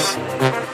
Podcast.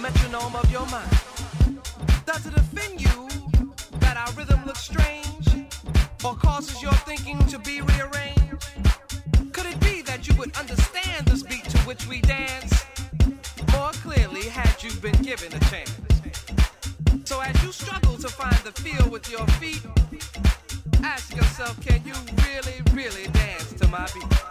metronome of your mind. Does it offend you that our rhythm looks strange or causes your thinking to be rearranged? Could it be that you would understand this beat to which we dance more clearly had you been given a chance? So as you struggle to find the feel with your feet, ask yourself, can you really, really dance to my beat?